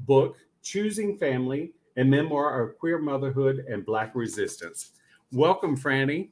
book, Choosing Family, a memoir of queer motherhood and Black resistance. Welcome, Franny.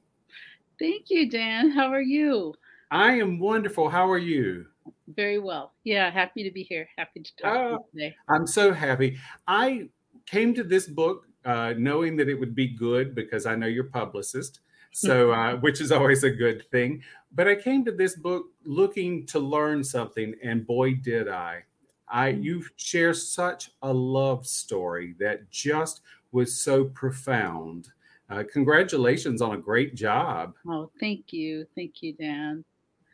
Thank you, Dan. How are you? I am wonderful. How are you? Very well. Yeah, happy to be here. Happy to talk uh, to you oh, today. I'm so happy. I came to this book uh, knowing that it would be good because I know your publicist, so uh, which is always a good thing. But I came to this book looking to learn something, and boy, did I! I you share such a love story that just was so profound. Uh, congratulations on a great job. Oh, thank you. Thank you, Dan.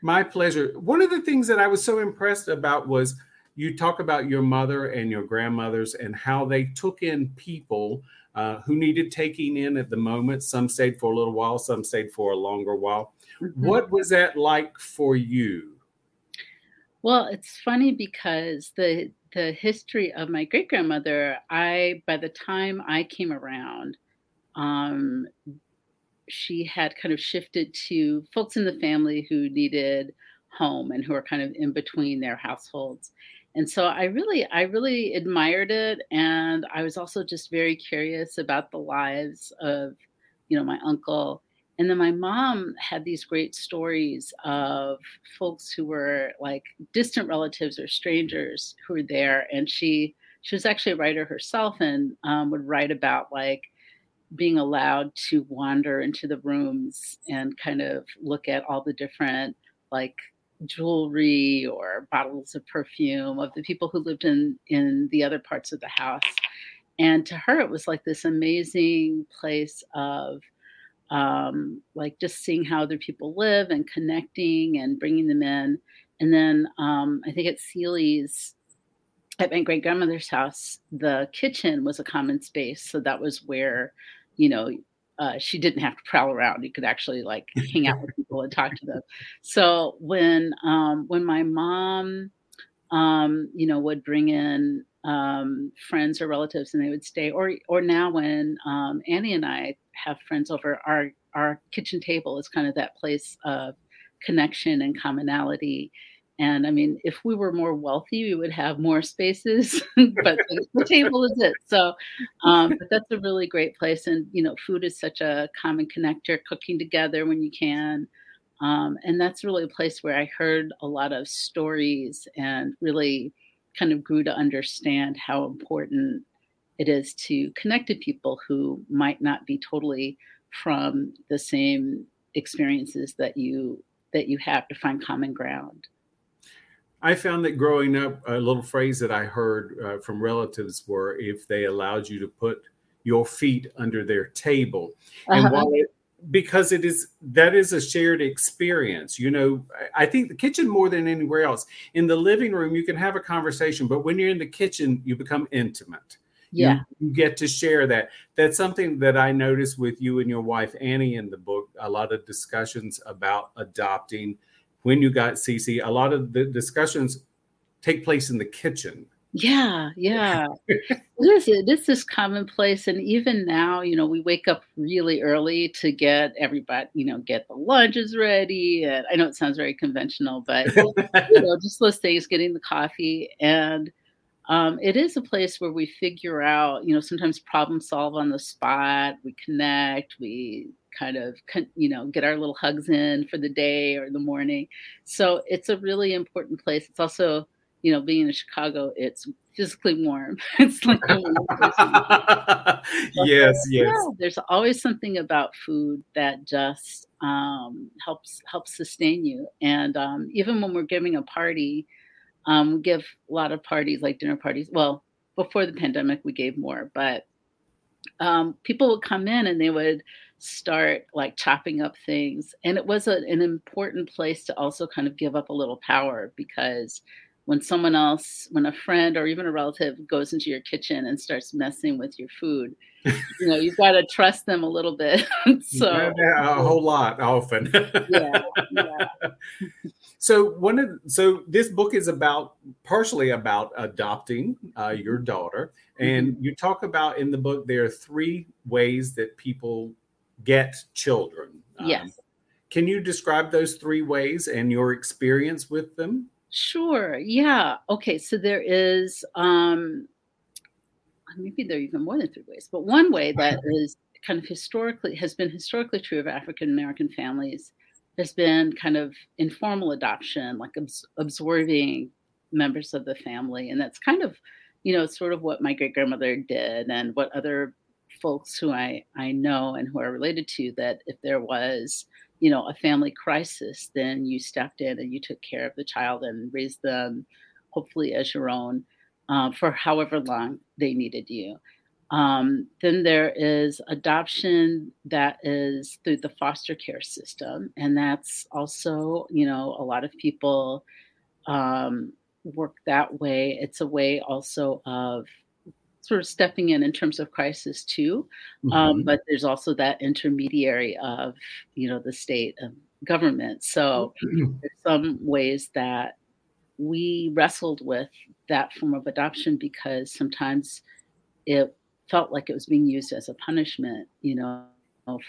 My pleasure. One of the things that I was so impressed about was you talk about your mother and your grandmothers and how they took in people uh, who needed taking in at the moment. Some stayed for a little while, some stayed for a longer while. Mm-hmm. What was that like for you? Well, it's funny because the the history of my great grandmother, I by the time I came around, um, she had kind of shifted to folks in the family who needed home and who are kind of in between their households. And so I really, I really admired it. And I was also just very curious about the lives of, you know, my uncle and then my mom had these great stories of folks who were like distant relatives or strangers who were there. And she she was actually a writer herself and um, would write about like being allowed to wander into the rooms and kind of look at all the different like jewelry or bottles of perfume of the people who lived in in the other parts of the house and to her it was like this amazing place of um, like just seeing how other people live and connecting and bringing them in. And then um, I think at Seely's, at my great grandmother's house, the kitchen was a common space. So that was where, you know, uh, she didn't have to prowl around. You could actually like hang out with people and talk to them. So when um, when my mom, um, you know, would bring in um, friends or relatives and they would stay, or or now when um, Annie and I have friends over. Our our kitchen table is kind of that place of connection and commonality. And I mean, if we were more wealthy, we would have more spaces, but the table is it. So, um, but that's a really great place. And, you know, food is such a common connector, cooking together when you can. Um, and that's really a place where I heard a lot of stories and really kind of grew to understand how important it is to connect to people who might not be totally from the same experiences that you that you have to find common ground. I found that growing up, a little phrase that I heard uh, from relatives were if they allowed you to put your feet under their table. And uh-huh. while it, because it is that is a shared experience you know i think the kitchen more than anywhere else in the living room you can have a conversation but when you're in the kitchen you become intimate yeah. you, you, get to share that. That's something that i noticed with you and your wife annie in the book a lot of discussions about adopting. When you got Cece a lot of the discussions take place in the kitchen. Yeah yeah. It is it is this commonplace and even now you know we wake up really early to get everybody you know get the lunches ready and i know it sounds very conventional but you know just those things getting the coffee and um, it is a place where we figure out, you know, sometimes problem solve on the spot. We connect. We kind of, you know, get our little hugs in for the day or the morning. So it's a really important place. It's also, you know, being in Chicago, it's physically warm. it's like yes, yes. Yeah, there's always something about food that just um, helps helps sustain you. And um, even when we're giving a party, um, we give a lot of parties, like dinner parties. Well, before the pandemic, we gave more, but um, people would come in and they would start like chopping up things. And it was a, an important place to also kind of give up a little power because when someone else, when a friend or even a relative goes into your kitchen and starts messing with your food, you know, you've got to trust them a little bit. so a whole lot often. yeah, yeah. So one of so this book is about partially about adopting uh, your daughter, and mm-hmm. you talk about in the book there are three ways that people get children. Um, yes. Can you describe those three ways and your experience with them? Sure. Yeah. Okay. So there is, um, maybe there are even more than three ways, but one way that is kind of historically has been historically true of African American families has been kind of informal adoption, like abs- absorbing members of the family, and that's kind of, you know, sort of what my great grandmother did, and what other folks who I I know and who are related to that if there was you know a family crisis then you stepped in and you took care of the child and raised them hopefully as your own uh, for however long they needed you. Um, then there is adoption that is through the foster care system and that's also you know a lot of people um, work that way. It's a way also of sort of stepping in in terms of crisis too. Um, mm-hmm. Um, but there's also that intermediary of, you know, the state and government. So mm-hmm. there's some ways that we wrestled with that form of adoption because sometimes it felt like it was being used as a punishment, you know,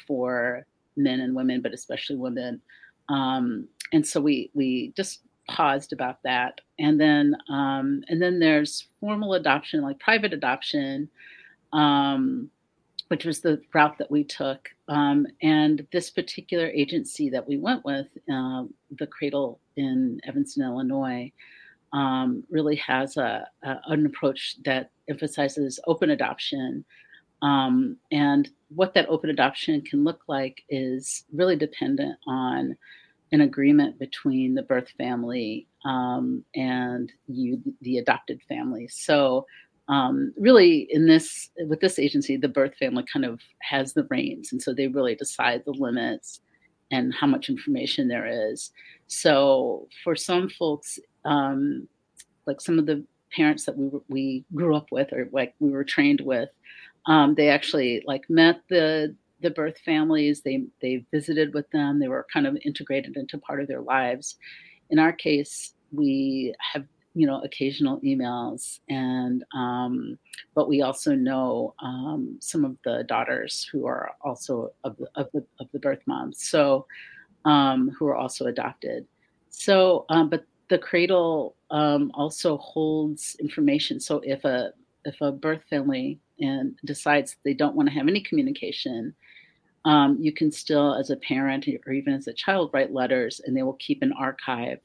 for men and women, but especially women. Um, and so we we just paused about that. And then um, and then there's formal adoption, like private adoption, um, which was the route that we took. Um, and this particular agency that we went with, uh, the Cradle in Evanston, Illinois, um, really has a, a, an approach that emphasizes open adoption. Um, and what that open adoption can look like is really dependent on an agreement between the birth family um, and you, the adopted family. So, um, really, in this with this agency, the birth family kind of has the reins, and so they really decide the limits and how much information there is. So, for some folks, um, like some of the parents that we we grew up with or like we were trained with, um, they actually like met the the birth families. They they visited with them. They were kind of integrated into part of their lives. In our case, we have you know occasional emails and um, but we also know um, some of the daughters who are also of the of the, of the birth moms so um, who are also adopted so um, but the cradle um, also holds information so if a if a birth family and decides they don't want to have any communication um, you can still, as a parent or even as a child, write letters and they will keep an archive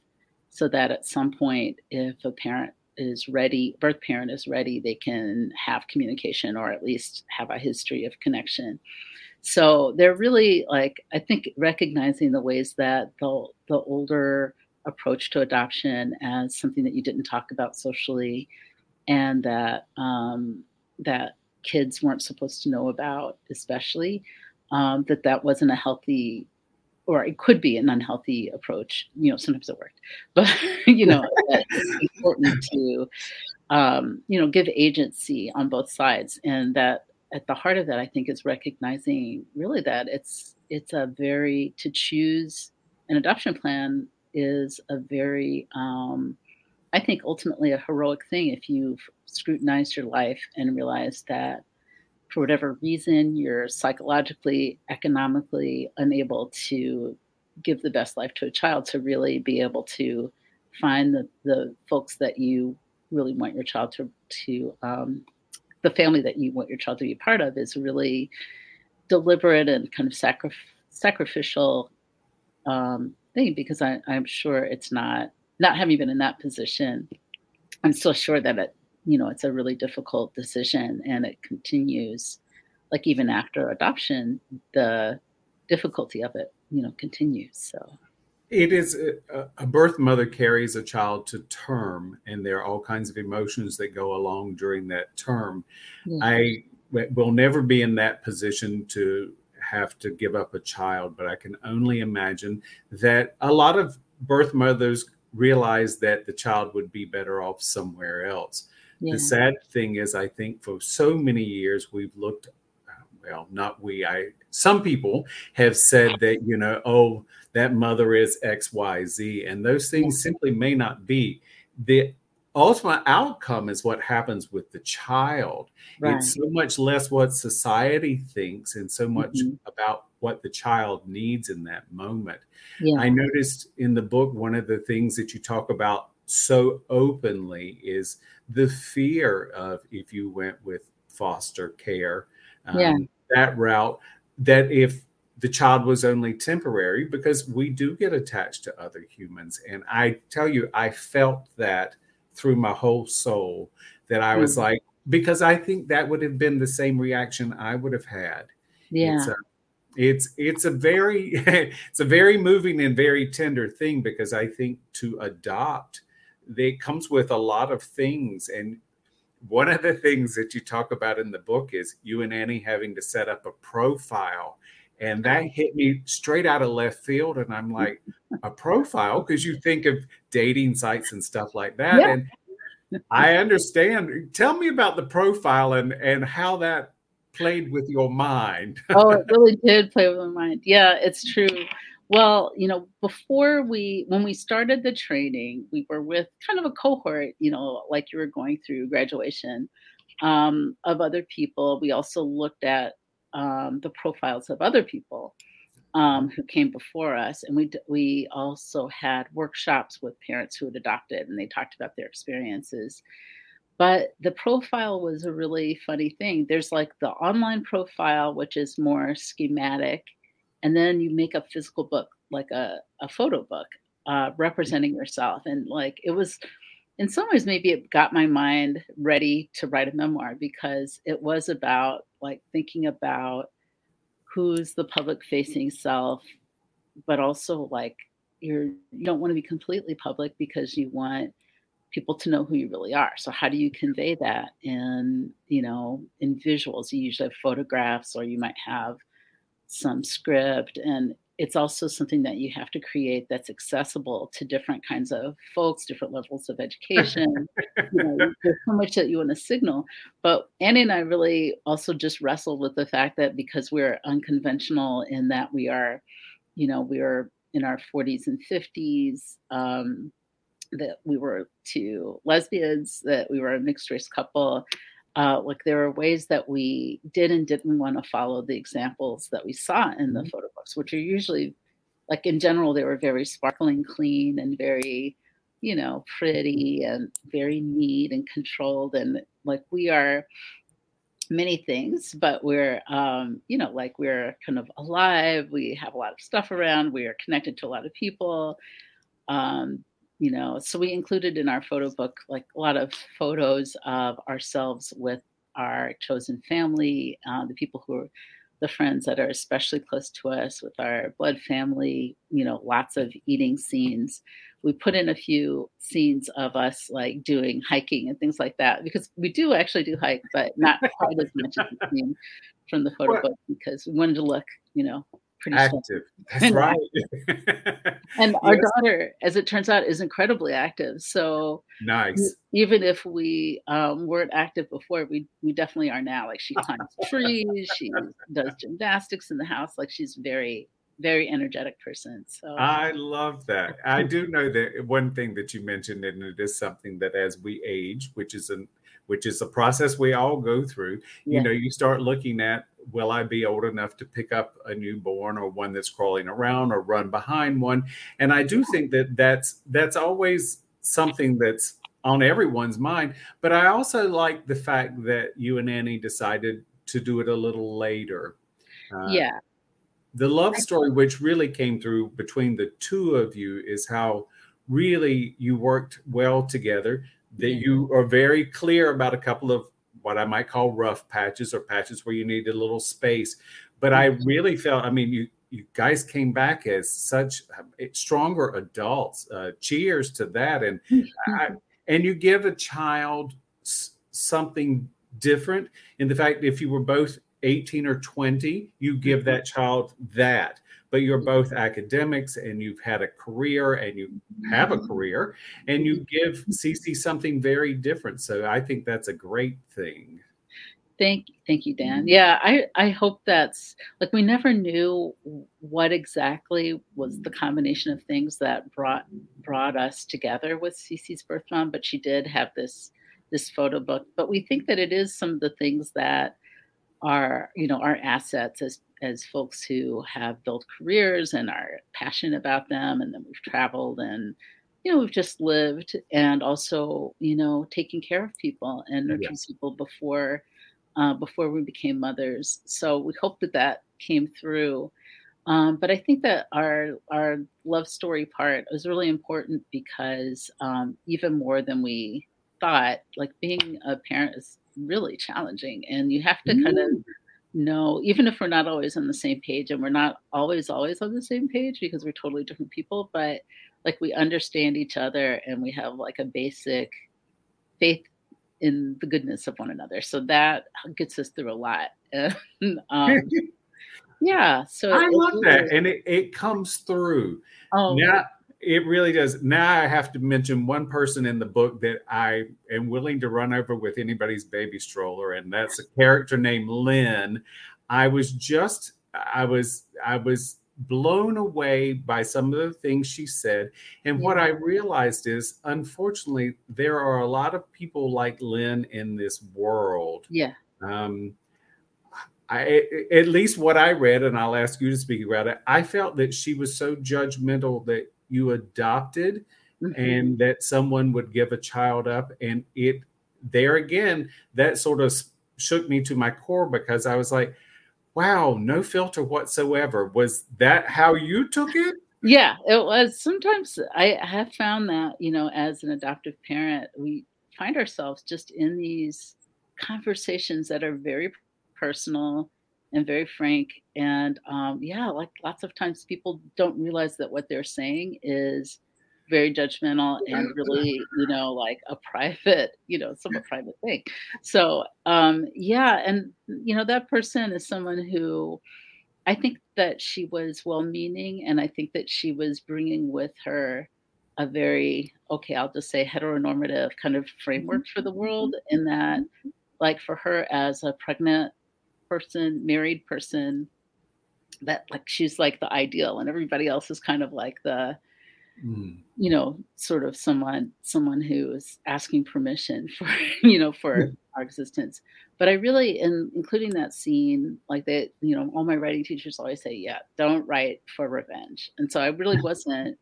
so that at some point, if a parent is ready, birth parent is ready, they can have communication or at least have a history of connection. So they're really like, I think, recognizing the ways that the, the older approach to adoption as something that you didn't talk about socially and that um, that kids weren't supposed to know about, especially um, that that wasn't a healthy or it could be an unhealthy approach. You know, sometimes it worked, but you know, it's important to um, you know give agency on both sides, and that at the heart of that, I think, is recognizing really that it's it's a very to choose an adoption plan is a very um, I think ultimately a heroic thing if you've scrutinized your life and realized that for whatever reason, you're psychologically, economically unable to give the best life to a child to really be able to find the, the folks that you really want your child to, to um, the family that you want your child to be part of is really deliberate and kind of sacri- sacrificial um, thing because I, I'm sure it's not, not having been in that position, I'm still sure that it you know it's a really difficult decision and it continues like even after adoption the difficulty of it you know continues so it is a, a, birth mother carries a child to term and there are all kinds of emotions that go along during that term yeah. i will never be in that position to have to give up a child but i can only imagine that a lot of birth mothers realize that the child would be better off somewhere else. Yeah. The sad thing is, I think for so many years we've looked, well, not we, I, some people have said that, you know, oh, that mother is X, Y, Z, and those things simply may not be. The ultimate outcome is what happens with the child. Right. It's so much less what society thinks and so much mm-hmm. about what the child needs in that moment. Yeah. I noticed in the book one of the things that you talk about so openly is the fear of if you went with foster care, um, yeah. that route, that if the child was only temporary, because we do get attached to other humans. And I tell you, I felt that through my whole soul that I was mm-hmm. like, because I think that would have been the same reaction I would have had. Yeah. It's a, it's it's a very it's a very moving and very tender thing because I think to adopt it comes with a lot of things and one of the things that you talk about in the book is you and Annie having to set up a profile and that hit me straight out of left field and i'm mm-hmm. like a profile? Because you think of dating sites and stuff like that yeah. and i understand. Tell me about the profile and and how that played with your mind. Oh it really did play with my mind. Yeah it's true well you know before we when we started the training we were with kind of a cohort you know like you were going through graduation um, of other people we also looked at um, the profiles of other people um, who came before us, and we we also had workshops with parents who had adopted, and they talked about their experiences. But the profile was a really funny thing. There's like the online profile, which is more schematic, and then you make a physical book, like a, a photo book, uh, representing yourself. And like it was, in some ways, maybe it got my mind ready to write a memoir because it was about like thinking about who's the public facing self, but also like you're you don't want to be completely public because you want people to know who you really are. So how do you convey that in, you know, in visuals? You usually have photographs or you might have some script and it's also something that you have to create that's accessible to different kinds of folks, different levels of education. you know, there's so much that you want to signal. But Annie and I really also just wrestled with the fact that because we're unconventional in that we are, you know, we are in our 40s and 50s, um, that we were two lesbians, that we were a mixed race couple, uh, like there are ways that we did and didn't want to follow the examples that we saw in the mm-hmm. photo books, which are usually, like in general, they were very sparkling clean and very, you know, pretty and very neat and controlled. And like we are many things, but we're, um, you know, like we're kind of alive. We have a lot of stuff around. We are connected to a lot of people. Um, you know so we included in our photo book like a lot of photos of ourselves with our chosen family uh, the people who are the friends that are especially close to us with our blood family you know lots of eating scenes. We put in a few scenes of us like doing hiking and things like that because we do actually do hike but not quite as much as from the photo book because we wanted to look you know pretty active. That's and right. and our daughter, as it turns out, is incredibly active. So nice. Even if we um, weren't active before, we we definitely are now. Like she climbs trees, she does gymnastics in the house. Like she's very very energetic person. So I love that. I do know that one thing that you mentioned, and it is something that as we age, which is an which is a process we all go through. Yeah. You know, you start looking at will I be old enough to pick up a newborn or one that's crawling around or run behind one? And I do think that that's that's always something that's on everyone's mind. But I also like the fact that you and Annie decided to do it a little later. Uh, yeah. The love story, which really came through between the two of you, is how really you worked well together that you are very clear about a couple of what I might call rough patches or patches where you need a little space. But I mm-hmm. really felt, I mean, you you guys came back as such stronger adults. Uh, cheers to that, and mm-hmm. I, and you give a child something different in the fact if you were both 18 or 20 you give mm-hmm. that child that but you're both academics and you've had a career and you have a career and you give Cece something very different. So I think that's a great thing. Thank thank you, Dan. Yeah, I I hope that's like we never knew what exactly was the combination of things that brought brought us together with Cece's birth mom, but she did have this this photo book. But we think that it is some of the things that are you know our assets as as folks who have built careers and are passionate about them, and then we've traveled and you know we've just lived and also you know taking care of people and nurturing yes. people before uh, before we became mothers. So we hope that that came through. Um, but I think that our our love story part was really important because um, even more than we thought, like being a parent is really challenging, and you have to mm. kind of know, even if we're not always on the same page, and we're not always always on the same page because we're totally different people, but like we understand each other and we have like a basic faith in the goodness of one another. So that gets us through a lot. um, yeah. So I love that. And it, it comes through. Oh, now, it really does. Now I have to mention one person in the book that I am willing to run over with anybody's baby stroller, and that's a character named Lynn. I was just, I was, I was blown away by some of the things she said. And yeah. what I realized is, unfortunately, there are a lot of people like Lynn in this world. Yeah. Um, I, at least what I read, and I'll ask you to speak about it. I felt that she was so judgmental that you adopted, mm-hmm. and that someone would give a child up, and it there again that sort of shook me to my core because I was like, wow, no filter whatsoever. Was that how you took it? Yeah, it was. Sometimes I have found that, you know, as an adoptive parent, we find ourselves just in these conversations that are very personal and very frank. And um, yeah, like lots of times people don't realize that what they're saying is very judgmental and really, you know, like a private, you know, somewhat private thing. So, um, yeah, and you know, that person is someone who I think that she was well-meaning, and I think that she was bringing with her a very okay, I'll just say heteronormative kind of framework for the world. In that, like for her as a pregnant person, married person, that like she's like the ideal, and everybody else is kind of like the mm. you know sort of someone someone who is asking permission for you know for our existence. But i really in including that scene like that you know all my writing teachers always say yeah don't write for revenge. And so i really wasn't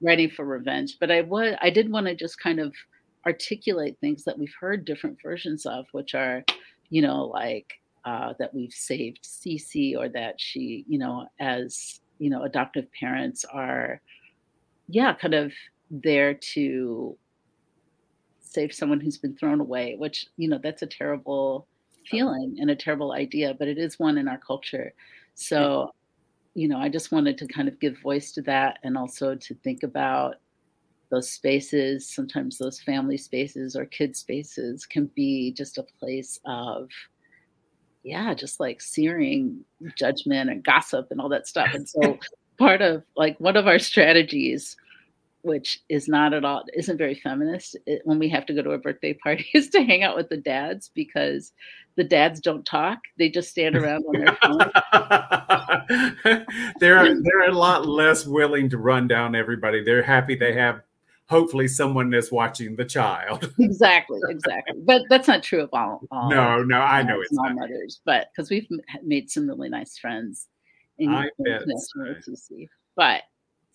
writing for revenge but i was i did want to just kind of articulate things that we've heard different versions of which are you know like uh, that we've saved Cece or that she, you know, as you know, adoptive parents are yeah, kind of there to save someone who's been thrown away, which, you know, that's a terrible feeling and a terrible idea, but it is one in our culture. So, you know, I just wanted to kind of give voice to that and also to think about those spaces. Sometimes those family spaces or kid spaces can be just a place of, yeah, just like searing judgment and gossip and all that stuff. And so part of like one of our strategies which is not at all isn't very feminist it, when we have to go to a birthday party is to hang out with the dads because the dads don't talk. They just stand around on their phone. They're they're a lot less willing to run down everybody. They're happy they have hopefully someone is watching the child exactly exactly but that's not true of all, all no no i know it's not mothers but because we've made some really nice friends in, I bet right. But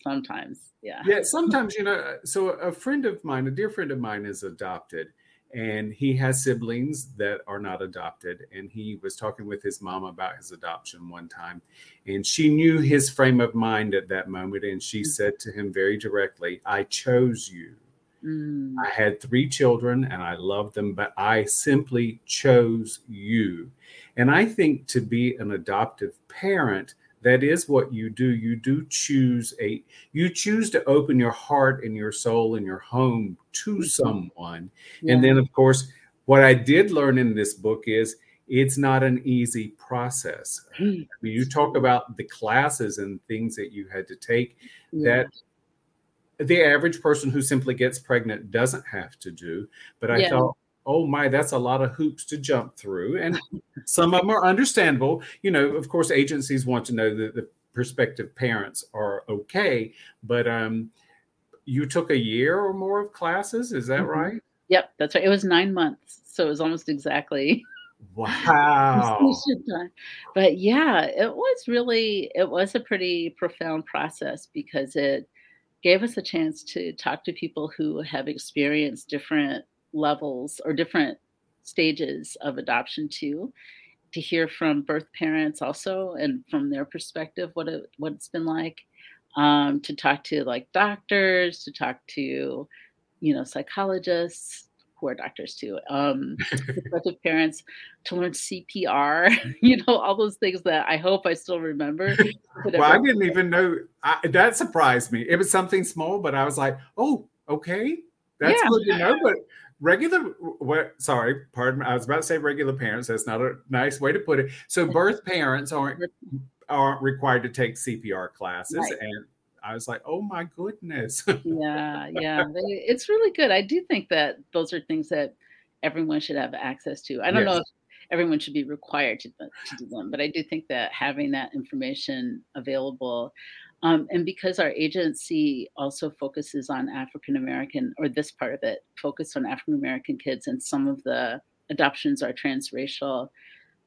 sometimes, yeah. Yeah, sometimes, you know, so a friend of mine, a dear friend of mine is adopted and he has siblings that are not adopted and he was talking with his mom about his adoption one time and she knew his frame of mind at that moment and she mm. said to him very directly i chose you mm. i had three children and i loved them but i simply chose you and i think to be an adoptive parent that is what you do you do choose a you choose to open your heart and your soul and your home to mm-hmm. someone yeah. and then of course what i did learn in this book is it's not an easy process. I mean, you talk about the classes and things that you had to take Yeah. that the average person who simply gets pregnant doesn't have to do. But I Yeah. thought, oh my, that's a lot of hoops to jump through. And some of them are understandable. You know, of course, agencies want to know that the prospective parents are okay. But um, you took a year or more of classes, is that Mhm. right? Yep, that's right. It was nine months, so it was almost exactly Wow. But yeah, it was really it was a pretty profound process because it gave us a chance to talk to people who have experienced different levels or different stages of adoption too to hear from birth parents also and from their perspective what it what it's been like um, to talk to like doctors to talk to you know psychologists who are doctors too um, prospective parents to learn cpr you know all those things that i hope i still remember Well, I didn't even know I, that surprised me. It was something small, but I was like, "Oh, okay, that's Yeah. good to know." But regular, what? Sorry, pardon. me, I was about to say regular parents. That's not a nice way to put it. So, birth parents aren't aren't required to take CPR classes, Right. and I was like, "Oh my goodness!" yeah yeah it's really good i do think that those are things that everyone should have access to i don't know if everyone should be required to, to do them but i do think that having that information available um, and because our agency also focuses on african american or this part of it focused on african american kids and some of the adoptions are transracial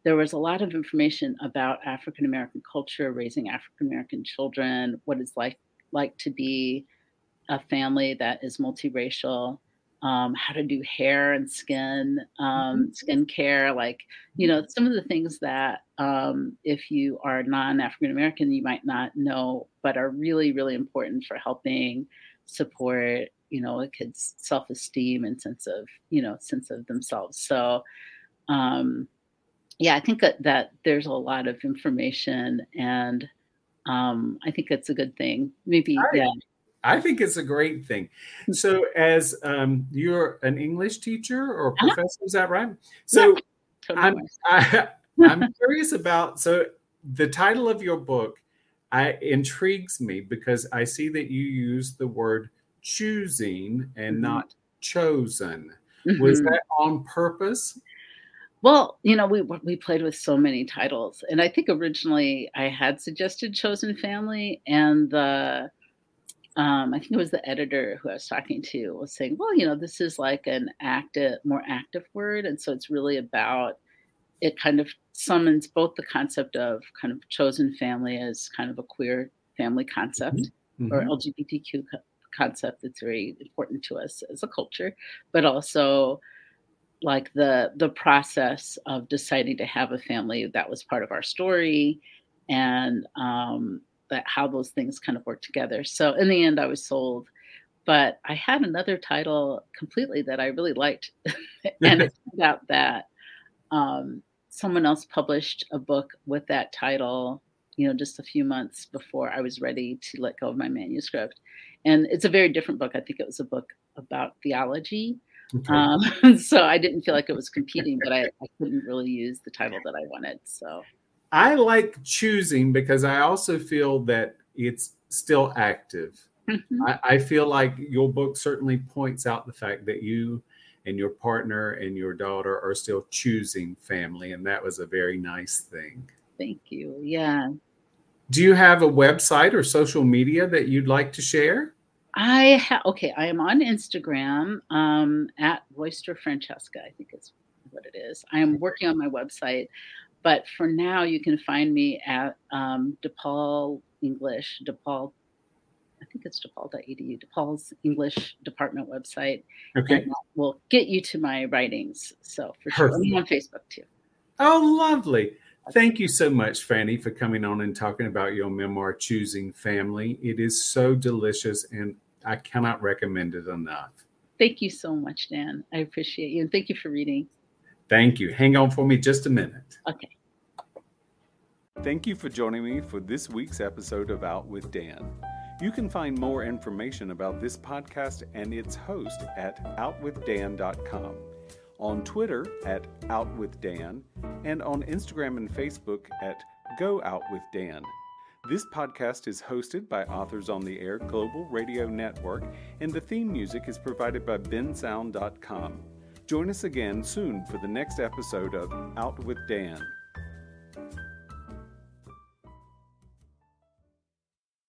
there was a lot of information about african american culture raising african american children what it's like like to be a family that is multiracial, um, how to do hair and skin, um, skin care, like, you know, some of the things that um, if you are non African American, you might not know, but are really, really important for helping support, you know, a kid's self esteem and sense of, you know, sense of themselves. So, um, yeah, I think that, that there's a lot of information and um, I think that's a good thing. Maybe, I- yeah. I think it's a great thing. So, as um, you're an English teacher or Uh-huh. professor, is that right? So, totally. I'm I, I'm curious about so the title of your book I intrigues me because I see that you use the word choosing and Mhm. not chosen. Was Mhm. that on purpose? Well, you know, we we played with so many titles, and I think originally I had suggested Chosen Family, and the um, I think it was the editor who I was talking to was saying, well, you know, this is like an active, more active word, and so it's really about it. Kind of summons both the concept of kind of chosen family as kind of a queer family concept, or Mhm. LGBTQ co- concept that's very important to us as a culture, but also like the the process of deciding to have a family that was part of our story and um that how those things kind of work together. So in the end i was sold but i had another title completely that i really liked. And it turned out that um, someone else published a book with that title you know just a few months before i was ready to let go of my manuscript. And it's a very different book. I think it was a book about theology. Okay. um, so I didn't feel like it was competing, but I, I couldn't really use the title that I wanted. So I like choosing because I also feel that it's still active. Mhm. I, I feel like your book certainly points out the fact that you and your partner and your daughter are still choosing family, and that was a very nice thing. thank you. Yeah. Do you have a website or social media that you'd like to share? I ha- okay. I am on Instagram um, at Royster Francesca. I think is what it is. I am working on my website, but for now, you can find me at um, DePaul English. DePaul, I think it's DePaul.edu. DePaul's English department website. Okay. And that will get you to my writings. So for sure, I'm on Facebook too. Oh, lovely. Thank you so much, Franny, for coming on and talking about your memoir, Choosing Family. It is so delicious, and I cannot recommend it enough. Thank you so much, Dan. I appreciate you. And thank you for reading. Thank you. Hang on for me just a minute. Okay. Thank you for joining me for this week's episode of Out with Dan. You can find more information about this podcast and its host at outwithdan.com. on Twitter at OutWithDan, and on Instagram and Facebook at Go Out with Dan. This podcast is hosted by Authors on the Air Global Radio Network, and the theme music is provided by bensound.com. Join us again soon for the next episode of Out with Dan.